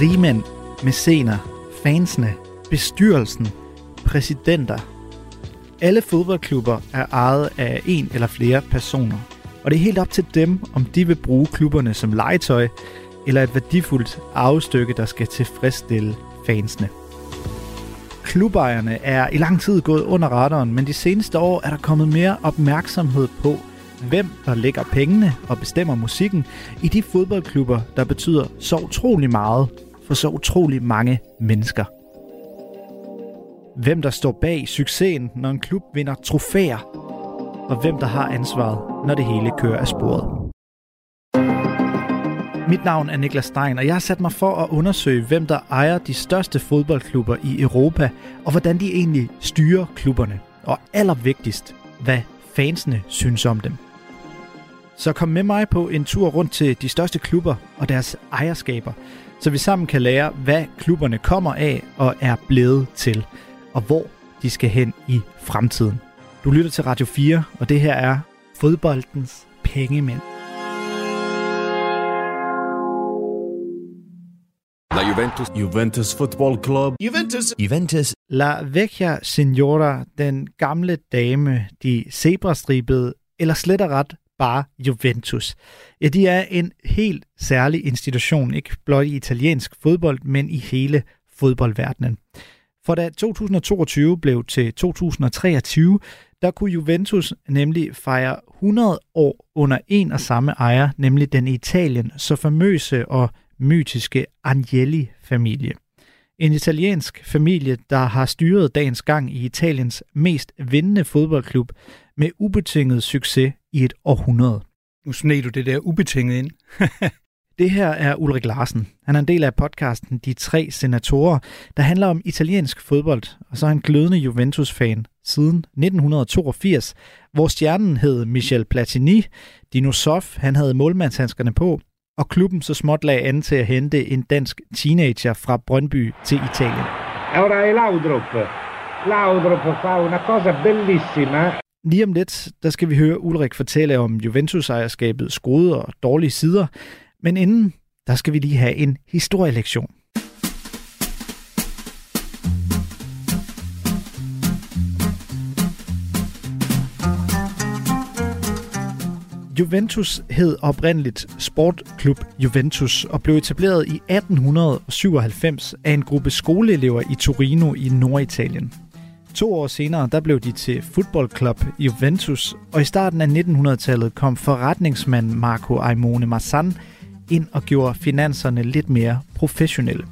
Rigmænd, mæscener, fansene, bestyrelsen, præsidenter. Alle fodboldklubber er ejet af en eller flere personer, og det er helt op til dem, om de vil bruge klubberne som legetøj, eller et værdifuldt arvestykke, der skal tilfredsstille fansene. Klubejerne er i lang tid gået under radaren, men de seneste år er der kommet mere opmærksomhed på, hvem der lægger pengene og bestemmer musikken i de fodboldklubber, der betyder så utrolig meget for så utrolig mange mennesker. Hvem der står bag succesen, når en klub vinder trofæer, og hvem der har ansvaret, når det hele kører af sporet. Mit navn er Niklas Stein, og jeg har sat mig for at undersøge, hvem der ejer de største fodboldklubber i Europa, og hvordan de egentlig styrer klubberne. Og allervigtigst, hvad fansene synes om dem. Så kom med mig på en tur rundt til de største klubber og deres ejerskaber, så vi sammen kan lære, hvad klubberne kommer af og er blevet til, og hvor de skal hen i fremtiden. Du lytter til Radio 4, og det her er fodboldens pengemænd. La Juventus. Juventus Football Club. Juventus. Juventus. La Vecchia Signora, den gamle dame, de zebrastribede, eller slet og ret bare Juventus. Ja, de er en helt særlig institution, ikke blot i italiensk fodbold, men i hele fodboldverdenen. For da 2022 blev til 2023, der kunne Juventus nemlig fejre 100 år under en og samme ejer, nemlig den i Italien så famøse og mytiske Agnelli-familie. En italiensk familie, der har styret dagens gang i Italiens mest vindende fodboldklub med ubetinget succes i et århundrede. Nu sned du det der ubetinget ind. Det her er Ulrik Larsen. Han er en del af podcasten De Tre Senatorer, der handler om italiensk fodbold, og så er han glødende Juventus-fan siden 1982, hvor stjernen hed Michel Platini, Dino Sof, han havde målmandshandskerne på, og klubben så småt lagde an til at hente en dansk teenager fra Brøndby til Italien. Ora è Laudrup. Laudrup fa una cosa bellissima. Lige om lidt, der skal vi høre Ulrik fortælle om Juventus-ejerskabets gode og dårlige sider, men inden, der skal vi lige have en historielektion. Juventus hed oprindeligt Sportklub Juventus og blev etableret i 1897 af en gruppe skoleelever i Torino i Norditalien. To år senere der blev de til fodboldklub Juventus, og i starten af 1900-tallet kom forretningsmand Marco Aimone Massan ind og gjorde finanserne lidt mere professionelle.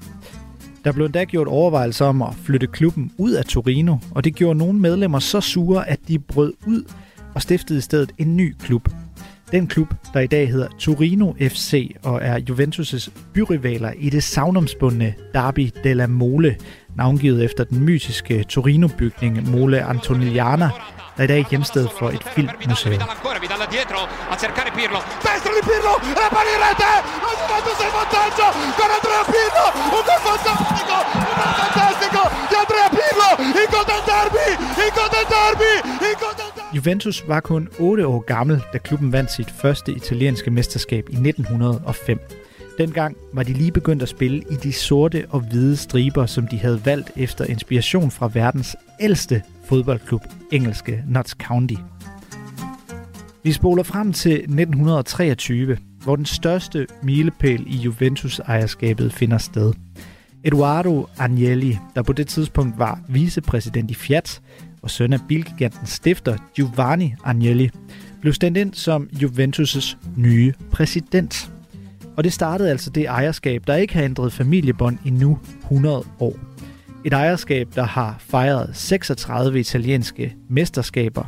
Der blev endda gjort overvejelser om at flytte klubben ud af Torino, og det gjorde nogle medlemmer så sure, at de brød ud og stiftede i stedet en ny klub. Den klub, der i dag hedder Torino FC og er Juventus' byrivaler i det savnomsbundne Derby della Mole, navngivet efter den mytiske Torino-bygning Mole Antonigliana, der i dag er hjemsted for et filmmuseum. ancora Vidal dietro a cercare Pirlo destro di Pirlo e fantastico di Andrea Pirlo in gol del derby in gol del derby in gol del derby Juventus var kun 8 år gammel, da klubben vandt sit første italienske mesterskab i 1905. Dengang var de lige begyndt at spille i de sorte og hvide striber, som de havde valgt efter inspiration fra verdens ældste fodboldklub, engelske Notts County. Vi spoler frem til 1923, hvor den største milepæl i Juventus-ejerskabet finder sted. Eduardo Agnelli, der på det tidspunkt var vicepræsident i Fiat og søn af bilgigantens stifter Giovanni Agnelli, blev stemt ind som Juventus' nye præsident. Og det startede altså det ejerskab, der ikke har ændret familiebånd i nu 100 år. Et ejerskab, der har fejret 36 italienske mesterskaber,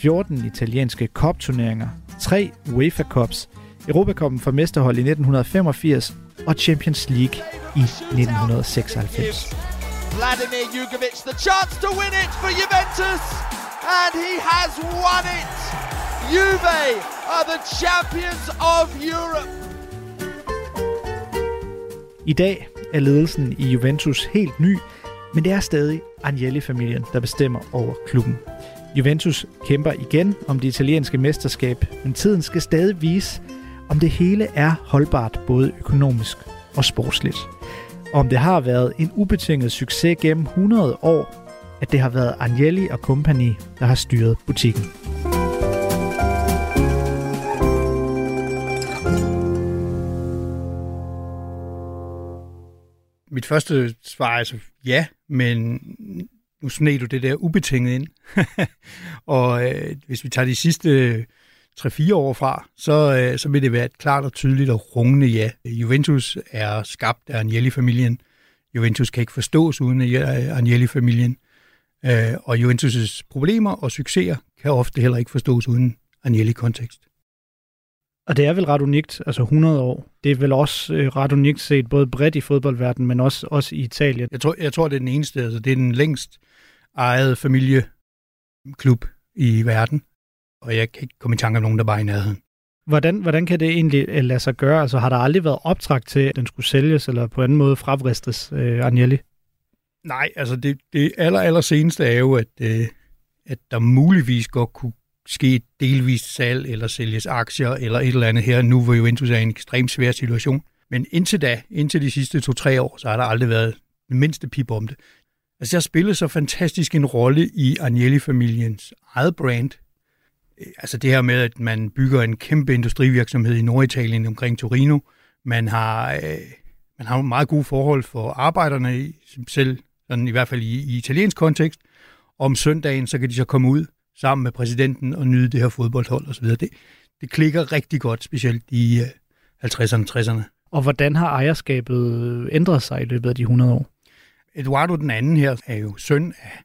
14 italienske kopturneringer, 3 UEFA Cups, Europakoppen for mesterhold i 1985 og Champions League i 1996. Vladimir Jugovic the chance to win it for Juventus and he has won it Juve are the champions of Europe I dag er ledelsen i Juventus helt ny, men det er stadig Agnelli-familien, der bestemmer over klubben. Juventus kæmper igen om det italienske mesterskab, men tiden skal stadig vise, om det hele er holdbart både økonomisk og sportsligt. Og om det har været en ubetinget succes gennem 100 år, at det har været Agnelli og company, der har styret butikken. Mit første svar er altså ja, men nu sned du det der ubetinget ind. og øh, hvis vi tager de sidste 3-4 år fra, så, øh, så vil det være et klart og tydeligt og rungende ja. Juventus er skabt af Agnelli-familien. Juventus kan ikke forstås uden Agnelli-familien. Øh, og Juventus' problemer og succeser kan ofte heller ikke forstås uden Agnelli-kontekst. Og det er vel ret unikt, altså 100 år. Det er vel også øh, ret unikt set, både bredt i fodboldverdenen, men også, også i Italien. Jeg tror, jeg tror, det er den eneste. Altså, det er den længst ejede familieklub i verden. Og jeg kan ikke komme i tanke om nogen, der er i nærheden. Hvordan, hvordan kan det egentlig øh, lade sig gøre? Altså har der aldrig været optragt til, at den skulle sælges, eller på anden måde frabristes øh, Agnelli? Nej, altså det, det aller, aller seneste er jo, at, øh, at der muligvis godt kunne ske et delvist salg, eller sælges aktier, eller et eller andet her, nu hvor Juventus er i en ekstremt svær situation. Men indtil da, indtil de sidste to-tre år, så har der aldrig været den mindste pip om det. Altså, jeg spillede så fantastisk en rolle i Agnelli-familiens eget brand. Altså det her med, at man bygger en kæmpe industrivirksomhed i Norditalien omkring Torino. Man har, øh, man har meget gode forhold for arbejderne, selv sådan i hvert fald i, i italiensk kontekst. Om søndagen, så kan de så komme ud sammen med præsidenten og nyde det her fodboldhold osv. Det, det klikker rigtig godt, specielt i 50'erne og 60'erne. Og hvordan har ejerskabet ændret sig i løbet af de 100 år? Eduardo den anden her er jo søn af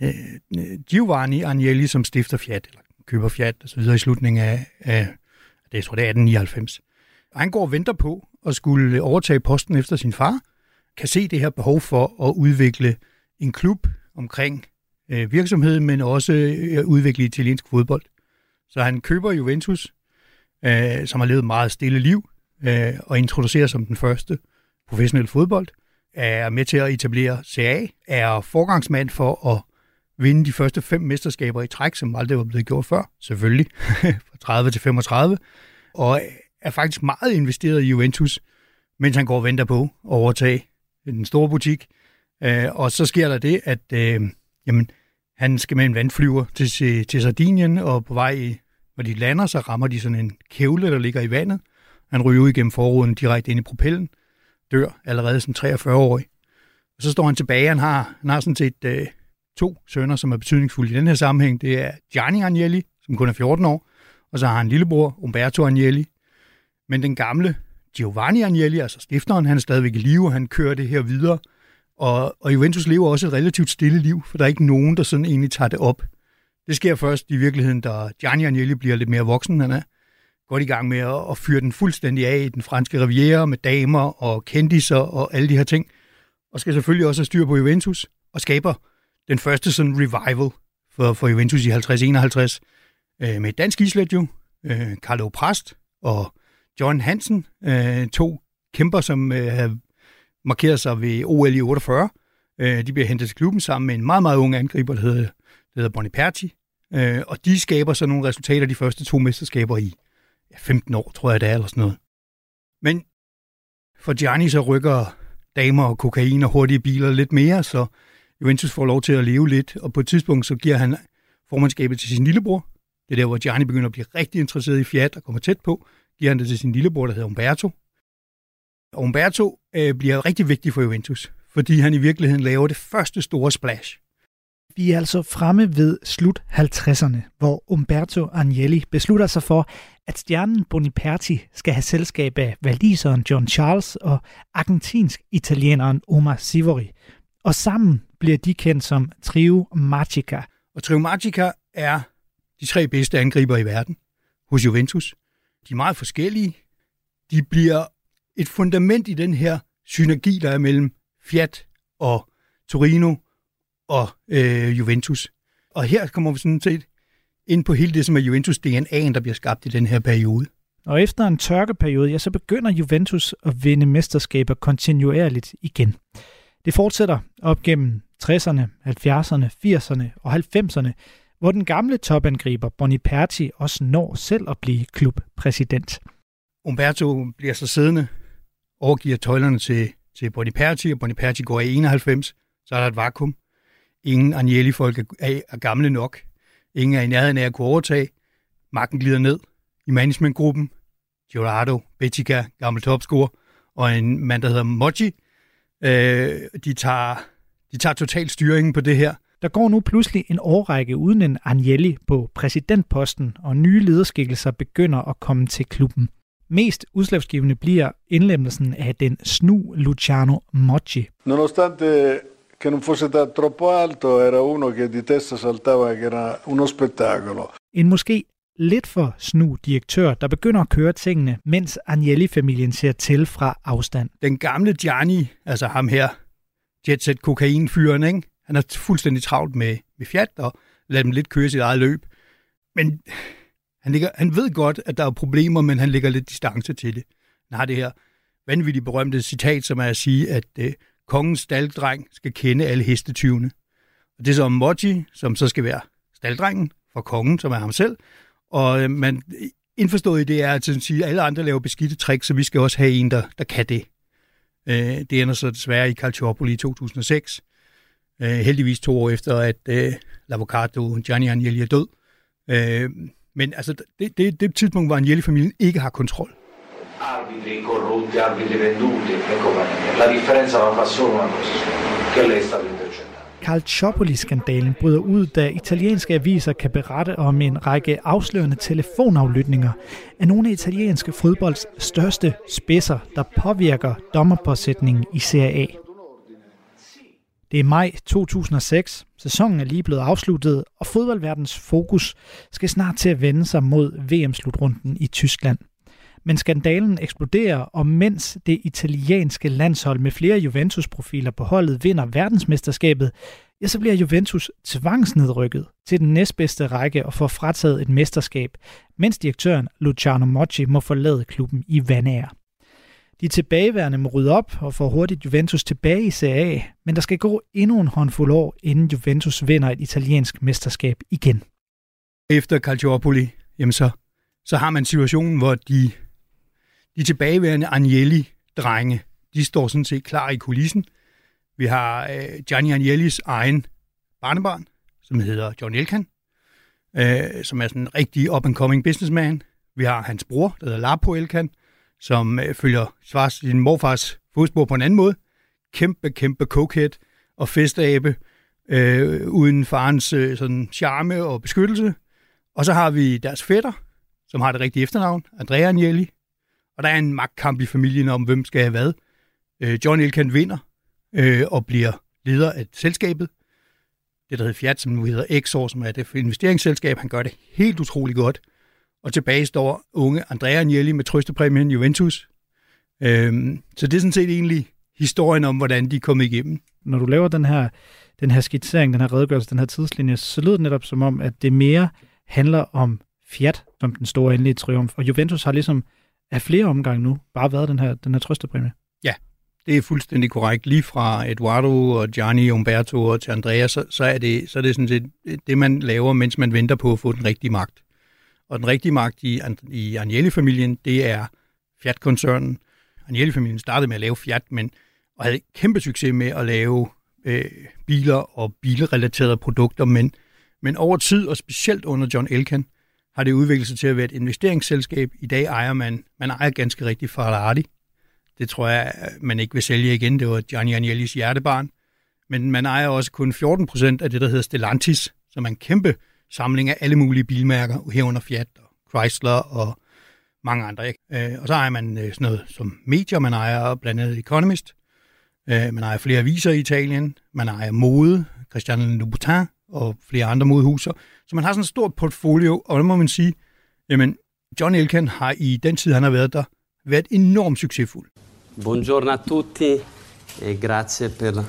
øh, Giovanni Agnelli, som stifter Fiat, eller køber Fiat og så videre i slutningen af, af det, jeg tror, det er 1899. Han går og venter på at skulle overtage posten efter sin far, kan se det her behov for at udvikle en klub omkring øh, virksomheden, men også øh, udvikle italiensk fodbold. Så han køber Juventus, øh, som har levet meget stille liv, øh, og introducerer som den første professionel fodbold, er med til at etablere CA, er forgangsmand for at vinde de første fem mesterskaber i træk, som aldrig var blevet gjort før, selvfølgelig, fra 30 til 35, og er faktisk meget investeret i Juventus, mens han går og venter på at overtage den store butik. Øh, og så sker der det, at øh, jamen, han skal med en vandflyver til, til Sardinien, og på vej, når de lander, så rammer de sådan en kævle, der ligger i vandet. Han ryger ud igennem forruden direkte ind i propellen, dør allerede som 43-årig. Og så står han tilbage, han har, han har sådan set øh, to sønner, som er betydningsfulde i den her sammenhæng. Det er Gianni Agnelli, som kun er 14 år, og så har han en lillebror, Umberto Agnelli. Men den gamle Giovanni Agnelli, altså stifteren, han er stadigvæk i live, og han kører det her videre. Og, og Juventus lever også et relativt stille liv, for der er ikke nogen, der sådan egentlig tager det op. Det sker først i virkeligheden, da Gianni Agnelli bliver lidt mere voksen. Han er godt i gang med at, at fyre den fuldstændig af i den franske riviera med damer og kendiser og alle de her ting. Og skal selvfølgelig også have styr på Juventus og skaber den første sådan revival for, for Juventus i 50-51 øh, med et dansk islet jo, øh, Carlo Prast og John Hansen, øh, to kæmper, som øh, havde markeret sig ved OL i 48. Øh, de bliver hentet til klubben sammen med en meget, meget ung angriber, der hedder, der hedder Boniperti. Øh, og de skaber så nogle resultater de første to mesterskaber i ja, 15 år, tror jeg det er, eller sådan noget. Men for Gianni så rykker damer og kokain og hurtige biler lidt mere, så Juventus får lov til at leve lidt, og på et tidspunkt så giver han formandskabet til sin lillebror. Det er der, hvor Gianni begynder at blive rigtig interesseret i Fiat og kommer tæt på. Giver han det til sin lillebror, der hedder Umberto. Og Umberto øh, bliver rigtig vigtig for Juventus, fordi han i virkeligheden laver det første store splash. Vi er altså fremme ved slut 50'erne, hvor Umberto Agnelli beslutter sig for, at stjernen Boniperti skal have selskab af valiseren John Charles og argentinsk-italieneren Omar Sivori. Og sammen bliver de kendt som Trio Magica. Og Trio Magica er de tre bedste angriber i verden hos Juventus. De er meget forskellige. De bliver et fundament i den her synergi, der er mellem Fiat og Torino og øh, Juventus. Og her kommer vi sådan set ind på hele det, som er Juventus DNA'en, der bliver skabt i den her periode. Og efter en tørkeperiode, ja, så begynder Juventus at vinde mesterskaber kontinuerligt igen. Det fortsætter op gennem 60'erne, 70'erne, 80'erne og 90'erne, hvor den gamle topangriber Boniperti også når selv at blive klubpræsident. Umberto bliver så siddende, overgiver tøjlerne til, til Boniperti, og Boniperti går i 91, så er der et vakuum. Ingen Agnelli-folk er, er gamle nok. Ingen er i nærheden af at kunne overtage. Magten glider ned i managementgruppen. Giorardo, Bettica, gammel topscorer, og en mand, der hedder Mochi, øh, de, tager, de tager total styringen på det her. Der går nu pludselig en årrække uden en Agnelli på præsidentposten, og nye lederskikkelser begynder at komme til klubben. Mest udslagsgivende bliver indlemmelsen af den snu Luciano Mochi. Nonostante che non fosse da troppo alto, era uno che di testa saltava, che era uno spettacolo. En måske lidt for snu direktør, der begynder at køre tingene, mens Agnelli-familien ser til fra afstand. Den gamle Gianni, altså ham her, jetset kokainfyren, ikke? han er fuldstændig travlt med, med fjat og lader dem lidt køre sit eget løb. Men han, ligger, han ved godt, at der er problemer, men han lægger lidt distance til det. Han har det her vanvittigt berømte citat, som er at sige, at øh, kongens staldreng skal kende alle hestetyvene. Og det er så Moji, som så skal være staldrengen for kongen, som er ham selv. Og øh, man indforstået i det er, at, sige, at alle andre laver beskidte tricks, så vi skal også have en, der, der kan det. Øh, det ender så desværre i Calciopoli i 2006. Øh, heldigvis to år efter, at øh, Lavocato Gianni Agnelli er død. Øh, men altså, det, det, det tidspunkt, hvor Agnelli-familien ikke har kontrol. Arbitri corrotti, arbitri venduti ecco. La differenza la fa solo una cosa, che lei sta Calciopoli-skandalen bryder ud, da italienske aviser kan berette om en række afslørende telefonaflytninger af nogle af italienske fodbolds største spidser, der påvirker dommerpåsætningen i Serie A. Det er maj 2006. Sæsonen er lige blevet afsluttet, og fodboldverdens fokus skal snart til at vende sig mod VM-slutrunden i Tyskland. Men skandalen eksploderer, og mens det italienske landshold med flere Juventus-profiler på holdet vinder verdensmesterskabet, ja, så bliver Juventus tvangsnedrykket til den næstbedste række og får frataget et mesterskab, mens direktøren Luciano Mochi må forlade klubben i vanære. De tilbageværende må rydde op og få hurtigt Juventus tilbage i Serie A, men der skal gå endnu en håndfuld år, inden Juventus vinder et italiensk mesterskab igen. Efter Calciopoli, jamen så, så har man situationen, hvor de, de tilbageværende Agnelli-drenge, de står sådan set klar i kulissen. Vi har øh, Gianni Agnellis egen barnebarn, som hedder John Elkan, øh, som er sådan en rigtig up-and-coming businessman. Vi har hans bror, der hedder Lapo Elkan, som øh, følger svars, sin morfars fodspor på en anden måde. Kæmpe, kæmpe cokehead og festabe, øh, uden farens øh, sådan charme og beskyttelse. Og så har vi deres fætter, som har det rigtige efternavn, Andrea Agnelli. Og der er en magtkamp i familien om, hvem skal have hvad. Øh, John Elkan vinder øh, og bliver leder af selskabet. Det, der hedder Fiat, som nu hedder Exor, som er det investeringsselskab. Han gør det helt utrolig godt. Og tilbage står unge Andrea Agnelli med trøstepræmien Juventus. Øhm, så det er sådan set egentlig historien om, hvordan de er kommet igennem. Når du laver den her, den her skitsering, den her redegørelse, den her tidslinje, så lyder det netop som om, at det mere handler om Fiat som den store endelige triumf. Og Juventus har ligesom af flere omgange nu bare været den her, den her trøstepræmie. Ja, det er fuldstændig korrekt. Lige fra Eduardo og Gianni Umberto og til Andrea, så, så, er det, så er det sådan set det, man laver, mens man venter på at få den rigtige magt. Og den rigtige magt i, i Agnelli-familien, det er Fiat-koncernen. Agnelli-familien startede med at lave Fiat, men og havde kæmpe succes med at lave øh, biler og bilrelaterede produkter, men, men over tid, og specielt under John Elkan, har det udviklet sig til at være et investeringsselskab. I dag ejer man, man ejer ganske rigtigt Ferrari. Det tror jeg, øh, man ikke vil sælge igen. Det var Gianni Agnellis hjertebarn. Men man ejer også kun 14 procent af det, der hedder Stellantis, som er en kæmpe samling af alle mulige bilmærker, herunder Fiat og Chrysler og mange andre. Øh, og så ejer man øh, sådan noget som medier, man ejer blandt andet Economist, øh, man ejer flere aviser i Italien, man ejer mode, Christian Louboutin og flere andre modehuser. Så man har sådan et stort portfolio, og det må man sige, jamen John Elkan har i den tid, han har været der, været enormt succesfuld. Buongiorno a tutti e grazie per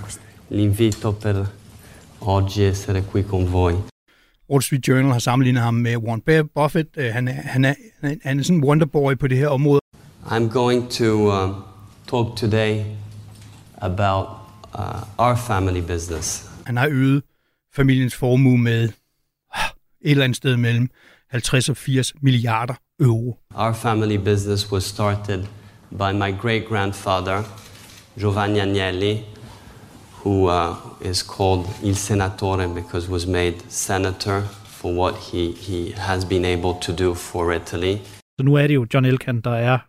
l'invito per oggi essere qui con voi. Wall Street Journal har sammenlignet ham med Warren Buffett. Uh, han, er, han, er, han er sådan en wonderboy på det her område. I'm going to uh, talk today about uh, our family business. Han har øget familiens formue med et eller andet sted mellem 50 og 80 milliarder euro. Our family business was started by my great grandfather, Giovanni Agnelli, who uh, is called Il Senatore because was made senator for what he, he has been able to do for Italy. Så nu er det jo John Elkann, der er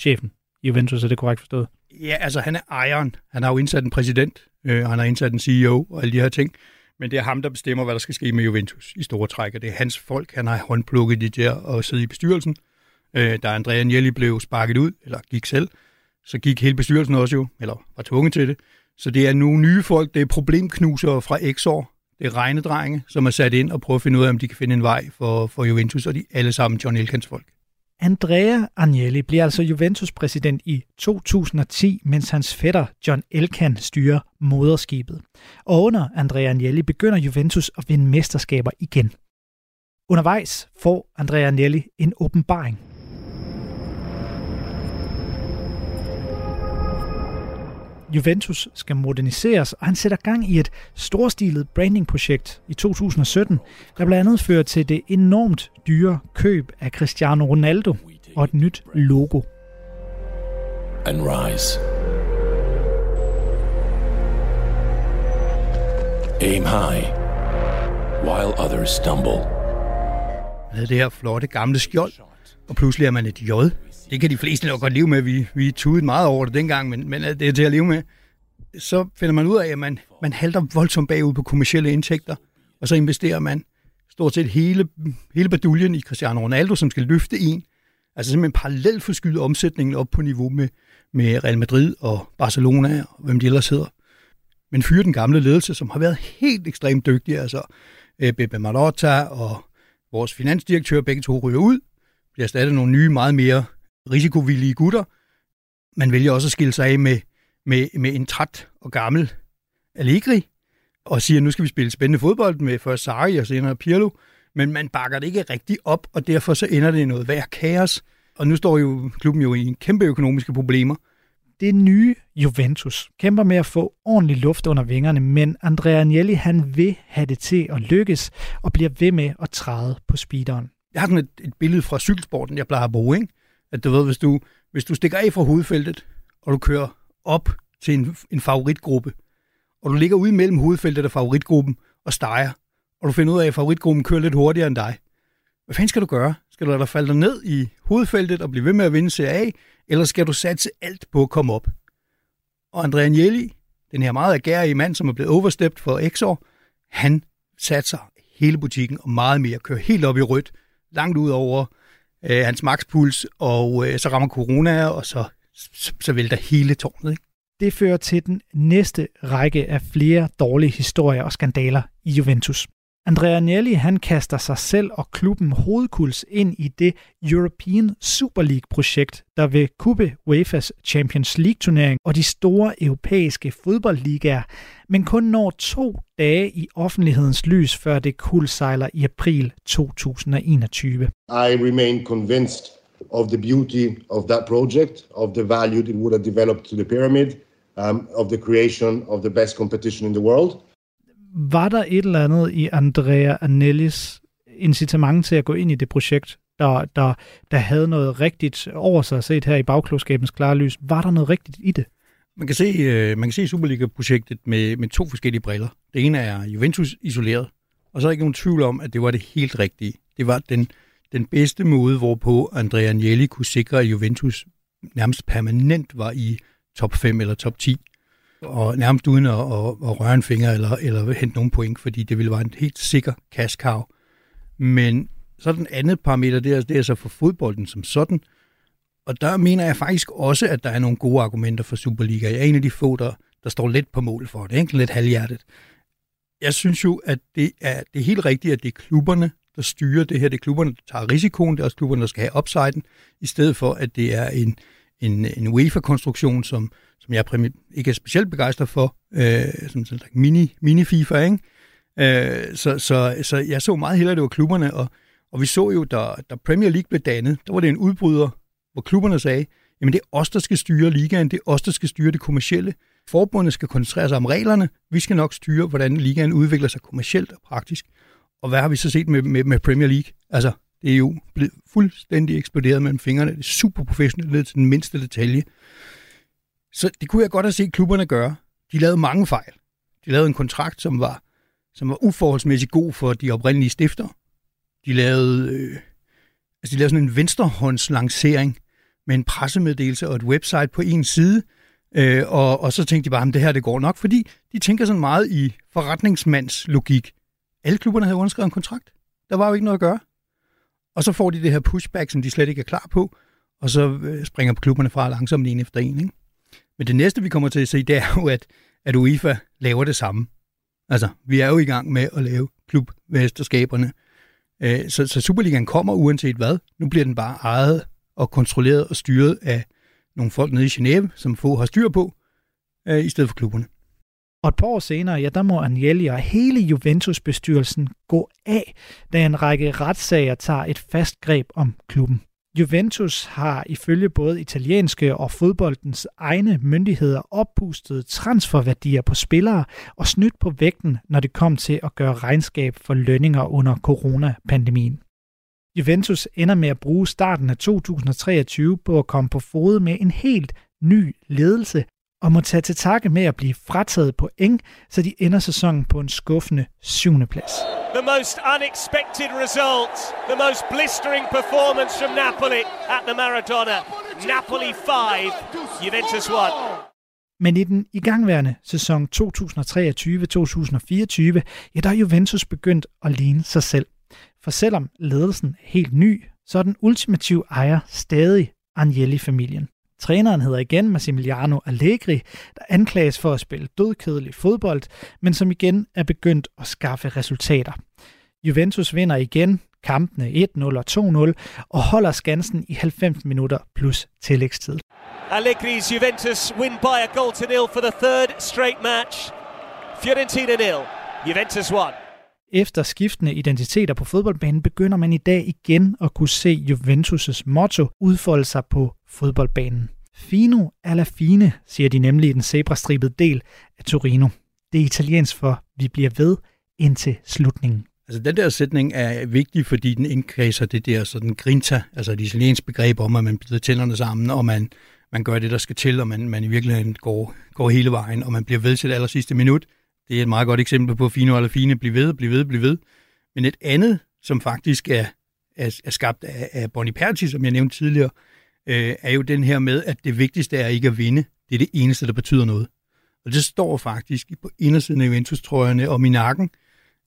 chefen i Juventus, er det korrekt forstået? Ja, altså han er ejeren. Han har jo indsat en præsident, øh, han har indsat en CEO og alle de her ting. Men det er ham, der bestemmer, hvad der skal ske med Juventus i store træk, og det er hans folk. Han har håndplukket de der og sidde i bestyrelsen. Øh, da Andrea Agnelli blev sparket ud, eller gik selv, så gik hele bestyrelsen også jo, eller var tvunget til det. Så det er nogle nye folk, det er problemknusere fra Exor, det er regnedrenge, som er sat ind og prøver at finde ud af, om de kan finde en vej for, for Juventus, og de alle sammen John Elkans folk. Andrea Agnelli bliver altså Juventus-præsident i 2010, mens hans fætter John Elkann styrer moderskibet. Og under Andrea Agnelli begynder Juventus at vinde mesterskaber igen. Undervejs får Andrea Agnelli en åbenbaring. Juventus skal moderniseres, og han sætter gang i et storstilet brandingprojekt i 2017, der blandt andet fører til det enormt dyre køb af Cristiano Ronaldo og et nyt logo. and rise. Aim high while others stumble. Havde det her flotte gamle skjold, og pludselig er man et J. Det kan de fleste nok godt leve med. Vi, vi tudede meget over det dengang, men, men det er til at leve med. Så finder man ud af, at man, man halter voldsomt bagud på kommersielle indtægter, og så investerer man stort set hele, hele baduljen i Cristiano Ronaldo, som skal løfte en. Altså simpelthen parallelt forskyde omsætningen op på niveau med, med Real Madrid og Barcelona og hvem de ellers hedder. Men fyre den gamle ledelse, som har været helt ekstremt dygtig, altså øh, Bebe Beppe Marotta og vores finansdirektør, begge to ryger ud, bliver erstattet nogle nye, meget mere risikovillige gutter. Man vælger også at skille sig af med, med, med en træt og gammel Allegri, og siger, at nu skal vi spille spændende fodbold med først Sarri og senere Pirlo, men man bakker det ikke rigtig op, og derfor så ender det i noget værd kaos. Og nu står jo klubben jo i en kæmpe økonomiske problemer. Det nye Juventus kæmper med at få ordentlig luft under vingerne, men Andrea Agnelli han vil have det til at lykkes og bliver ved med at træde på speederen. Jeg har sådan et, et billede fra cykelsporten, jeg plejer at bruge, ikke? At du ved, hvis du, hvis du stikker af fra hovedfeltet, og du kører op til en, en favoritgruppe, og du ligger ude mellem hovedfeltet og favoritgruppen og steger, og du finder ud af, at favoritgruppen kører lidt hurtigere end dig. Hvad fanden skal du gøre? Skal du lade dig falde ned i hovedfeltet og blive ved med at vinde CA, eller skal du satse alt på at komme op? Og Andrea Agnelli, den her meget agerige mand, som er blevet oversteppet for Exor, han satser hele butikken og meget mere, kører helt op i rødt, langt ud over øh, hans makspuls, og øh, så rammer corona, og så, så, så vælter hele tårnet. Ikke? Det fører til den næste række af flere dårlige historier og skandaler i Juventus. Andrea Agnelli han kaster sig selv og klubben hovedkuls ind i det European Super League-projekt, der vil kuppe UEFA's Champions League-turnering og de store europæiske fodboldligaer, men kun når to dage i offentlighedens lys, før det kulsejler i april 2021. I remain convinced of the beauty of that project, of the value it would have developed to the pyramid, um, of the creation of the best competition in the world. Var der et eller andet i Andrea Anellis incitament til at gå ind i det projekt, der, der, der havde noget rigtigt over sig set her i bagklodskabens klare lys? Var der noget rigtigt i det? Man kan se, øh, man kan se Superliga-projektet med, med to forskellige briller. Det ene er Juventus isoleret, og så er der ikke nogen tvivl om, at det var det helt rigtige. Det var den, den bedste måde, hvorpå Andrea Agnelli kunne sikre, at Juventus nærmest permanent var i top 5 eller top 10 og nærmest uden at, at, at røre en finger eller, eller hente nogen point, fordi det ville være en helt sikker kaskav. Men så den andet parameter, det er, det er så for fodbolden som sådan. Og der mener jeg faktisk også, at der er nogle gode argumenter for Superliga. Jeg er en af de få, der, der står lidt på mål for det, ikke? lidt halvhjertet. Jeg synes jo, at det er, det er helt rigtigt, at det er klubberne, der styrer det her. Det er klubberne, der tager risikoen. Det er også klubberne, der skal have upsiden, i stedet for, at det er en, en, en UEFA-konstruktion, som, som jeg ikke er specielt begejstret for, øh, som sådan mini, mini-FIFA, ikke? Øh, så, så, så jeg så meget hellere, at det var klubberne, og, og vi så jo, da, da Premier League blev dannet, der var det en udbryder, hvor klubberne sagde, jamen det er os, der skal styre ligaen, det er os, der skal styre det kommercielle. Forbundet skal koncentrere sig om reglerne, vi skal nok styre, hvordan ligaen udvikler sig kommercielt og praktisk. Og hvad har vi så set med, med, med Premier League? Altså, det er jo blevet fuldstændig eksploderet mellem fingrene. Det er super professionelt ned til den mindste detalje. Så det kunne jeg godt have set klubberne gøre. De lavede mange fejl. De lavede en kontrakt, som var, som var uforholdsmæssigt god for de oprindelige stifter. De lavede, øh, altså de lavede sådan en venstrehåndslancering med en pressemeddelelse og et website på en side, øh, og, og så tænkte de bare, at det her det går nok, fordi de tænker sådan meget i forretningsmandslogik. Alle klubberne havde underskrevet en kontrakt. Der var jo ikke noget at gøre. Og så får de det her pushback, som de slet ikke er klar på, og så øh, springer klubberne fra langsomt en efter en. Ikke? Men det næste, vi kommer til at se, det er jo, at, at UEFA laver det samme. Altså, vi er jo i gang med at lave klubmesterskaberne. Øh, så, så Superligaen kommer uanset hvad. Nu bliver den bare ejet og kontrolleret og styret af nogle folk nede i Genève, som få har styr på, øh, i stedet for klubberne. Og et par år senere, ja, der må Agnelli og hele Juventus-bestyrelsen gå af, da en række retssager tager et fast greb om klubben. Juventus har ifølge både italienske og fodboldens egne myndigheder oppustet transferværdier på spillere og snydt på vægten, når det kom til at gøre regnskab for lønninger under coronapandemien. Juventus ender med at bruge starten af 2023 på at komme på fod med en helt ny ledelse og må tage til takke med at blive frataget point, så de ender sæsonen på en skuffende syvende plads. The most unexpected result, the most blistering performance from Napoli at the Maradona. Napoli 5, Juventus 1. Men i den igangværende sæson 2023-2024, ja, der er Juventus begyndt at ligne sig selv. For selvom ledelsen er helt ny, så er den ultimative ejer stadig Agnelli-familien. Træneren hedder igen Massimiliano Allegri, der anklages for at spille dødkedelig fodbold, men som igen er begyndt at skaffe resultater. Juventus vinder igen kampene 1-0 og 2-0 og holder skansen i 90 minutter plus tillægstid. Allegri's Juventus win by a goal to nil for the third straight match. Fiorentina nil, Juventus 1. Efter skiftende identiteter på fodboldbanen begynder man i dag igen at kunne se Juventus' motto udfolde sig på fodboldbanen. Fino alla fine, siger de nemlig i den zebrastribede del af Torino. Det er italiensk for, vi bliver ved indtil slutningen. Altså den der sætning er vigtig, fordi den indkredser det der sådan grinta, altså det italienske begreb om, at man bider tænderne sammen, og man, man gør det, der skal til, og man, man i virkeligheden går, går hele vejen, og man bliver ved til det aller sidste minut. Det er et meget godt eksempel på Fino eller Fine, bliv ved, bliv ved, bliv ved. Men et andet, som faktisk er, er, er skabt af, af Bonnie Perti, som jeg nævnte tidligere, øh, er jo den her med, at det vigtigste er ikke at vinde. Det er det eneste, der betyder noget. Og det står faktisk på indersiden af Juventus-trøjerne og i nakken.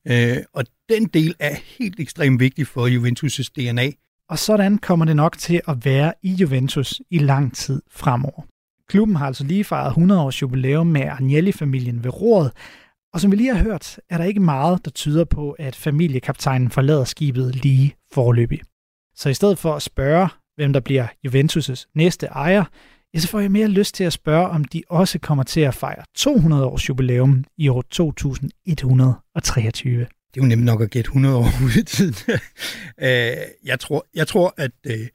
Øh, og den del er helt ekstremt vigtig for Juventus' DNA. Og sådan kommer det nok til at være i Juventus i lang tid fremover. Klubben har altså lige fejret 100 års jubilæum med Agnelli-familien ved roret, og som vi lige har hørt, er der ikke meget, der tyder på, at familiekaptajnen forlader skibet lige forløbig. Så i stedet for at spørge, hvem der bliver Juventus' næste ejer, ja, så får jeg mere lyst til at spørge, om de også kommer til at fejre 200 års jubilæum i år 2123. Det er jo nemt nok at gætte 100 år ud i tiden. Øh, jeg, tror, jeg tror, at øh,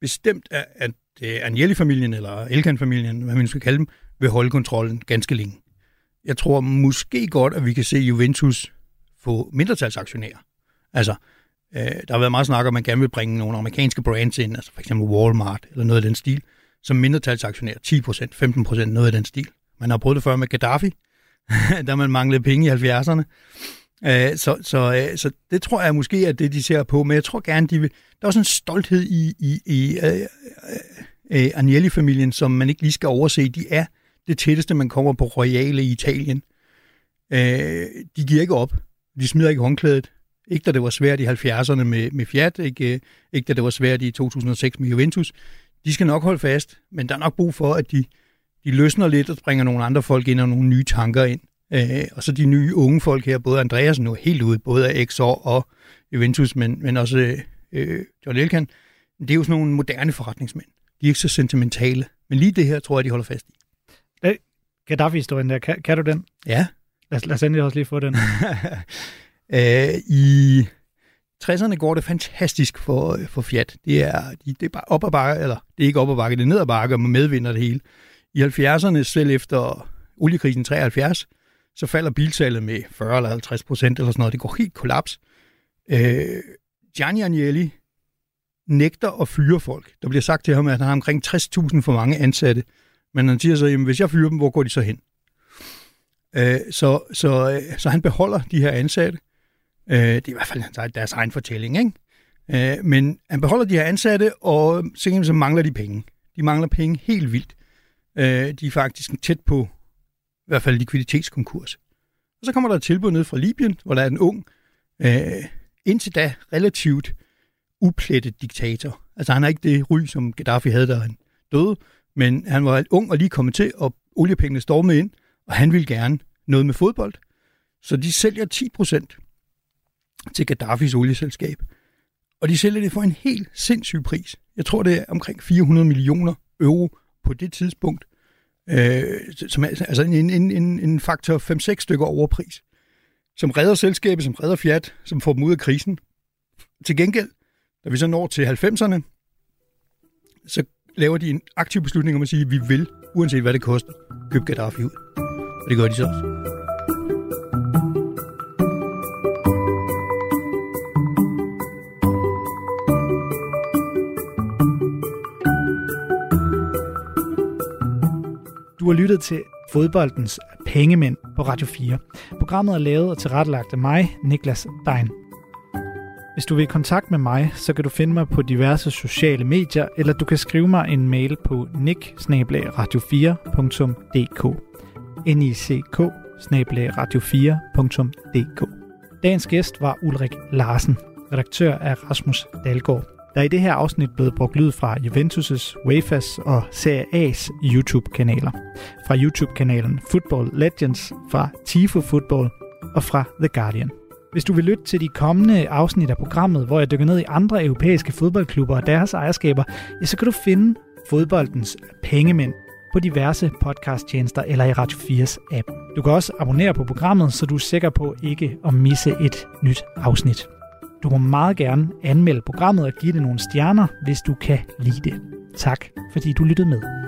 bestemt, at, at øh, Agnelli-familien, eller Elkan-familien, hvad man skal kalde dem, vil holde kontrollen ganske længe. Jeg tror måske godt, at vi kan se Juventus få mindretalsaktionærer. Altså, øh, der har været meget snak om, at man gerne vil bringe nogle amerikanske brands ind, altså for eksempel Walmart eller noget af den stil, som mindretalsaktionær, 10%, 15%, noget af den stil. Man har prøvet det før med Gaddafi, da man manglede penge i 70'erne. Øh, så, så, øh, så det tror jeg måske er det, de ser på, men jeg tror gerne, de vil... Der er også en stolthed i, i, i uh, uh, Agnelli-familien, som man ikke lige skal overse. De er det tætteste, man kommer på royale i Italien. Øh, de giver ikke op. De smider ikke håndklædet. Ikke da det var svært i 70'erne med, med Fiat, ikke, øh, ikke da det var svært i 2006 med Juventus. De skal nok holde fast, men der er nok brug for, at de, de løsner lidt og bringer nogle andre folk ind og nogle nye tanker ind. Øh, og så de nye unge folk her, både Andreas nu helt ude, både af XOR og Juventus, men, men også øh, John Elkan, det er jo sådan nogle moderne forretningsmænd. De er ikke så sentimentale. Men lige det her, tror jeg, de holder fast i. Hey, Gaddafi-historien der, kan, kan du den? Ja. Lad, lad os endelig også lige få den. øh, I 60'erne går det fantastisk for, for Fiat. Det er, de, det er bare op ad bakke, eller det er ikke op ad bakke, det er ned ad bakke, og man medvinder det hele. I 70'erne, selv efter oliekrisen 73, så falder bilsalget med 40 eller 50 procent eller sådan noget. Det går helt kollaps. Øh, Gianni Agnelli nægter at fyre folk. Der bliver sagt til ham, at han har omkring 60.000 for mange ansatte. Men han siger så, jamen, hvis jeg fyrer dem, hvor går de så hen? Øh, så, så, øh, så han beholder de her ansatte. Øh, det er i hvert fald deres egen fortælling, ikke? Øh, men han beholder de her ansatte, og så mangler de penge. De mangler penge helt vildt. Øh, de er faktisk tæt på i hvert fald likviditetskonkurs. Og så kommer der et tilbud ned fra Libyen, hvor der er en ung, øh, indtil da relativt uplettet diktator. Altså han har ikke det ry, som Gaddafi havde, da han døde, men han var ung og lige kommet til, og oliepengene stormede ind, og han ville gerne noget med fodbold. Så de sælger 10 procent til Gaddafis olieselskab. Og de sælger det for en helt sindssyg pris. Jeg tror, det er omkring 400 millioner euro på det tidspunkt. Øh, som er, altså en, en, en, en faktor 5-6 stykker overpris. Som redder selskabet, som redder Fiat, som får dem ud af krisen. Til gengæld, da vi så når til 90'erne, så laver de en aktiv beslutning om at sige, at vi vil, uanset hvad det koster, købe Gaddafi ud. Og det gør de så også. Du har lyttet til fodboldens pengemænd på Radio 4. Programmet er lavet og tilrettelagt af mig, Niklas Dein. Hvis du vil i kontakt med mig, så kan du finde mig på diverse sociale medier, eller du kan skrive mig en mail på nick-radio4.dk nick radio4.dk Dagens gæst var Ulrik Larsen, redaktør af Rasmus Dalgaard. Der er i det her afsnit blevet brugt lyd fra Juventus', UEFA's og Serie A's YouTube-kanaler. Fra YouTube-kanalen Football Legends, fra Tifo Football og fra The Guardian. Hvis du vil lytte til de kommende afsnit af programmet, hvor jeg dykker ned i andre europæiske fodboldklubber og deres ejerskaber, ja, så kan du finde fodboldens pengemænd på diverse podcasttjenester eller i Radio 4's app. Du kan også abonnere på programmet, så du er sikker på ikke at misse et nyt afsnit. Du må meget gerne anmelde programmet og give det nogle stjerner, hvis du kan lide det. Tak, fordi du lyttede med.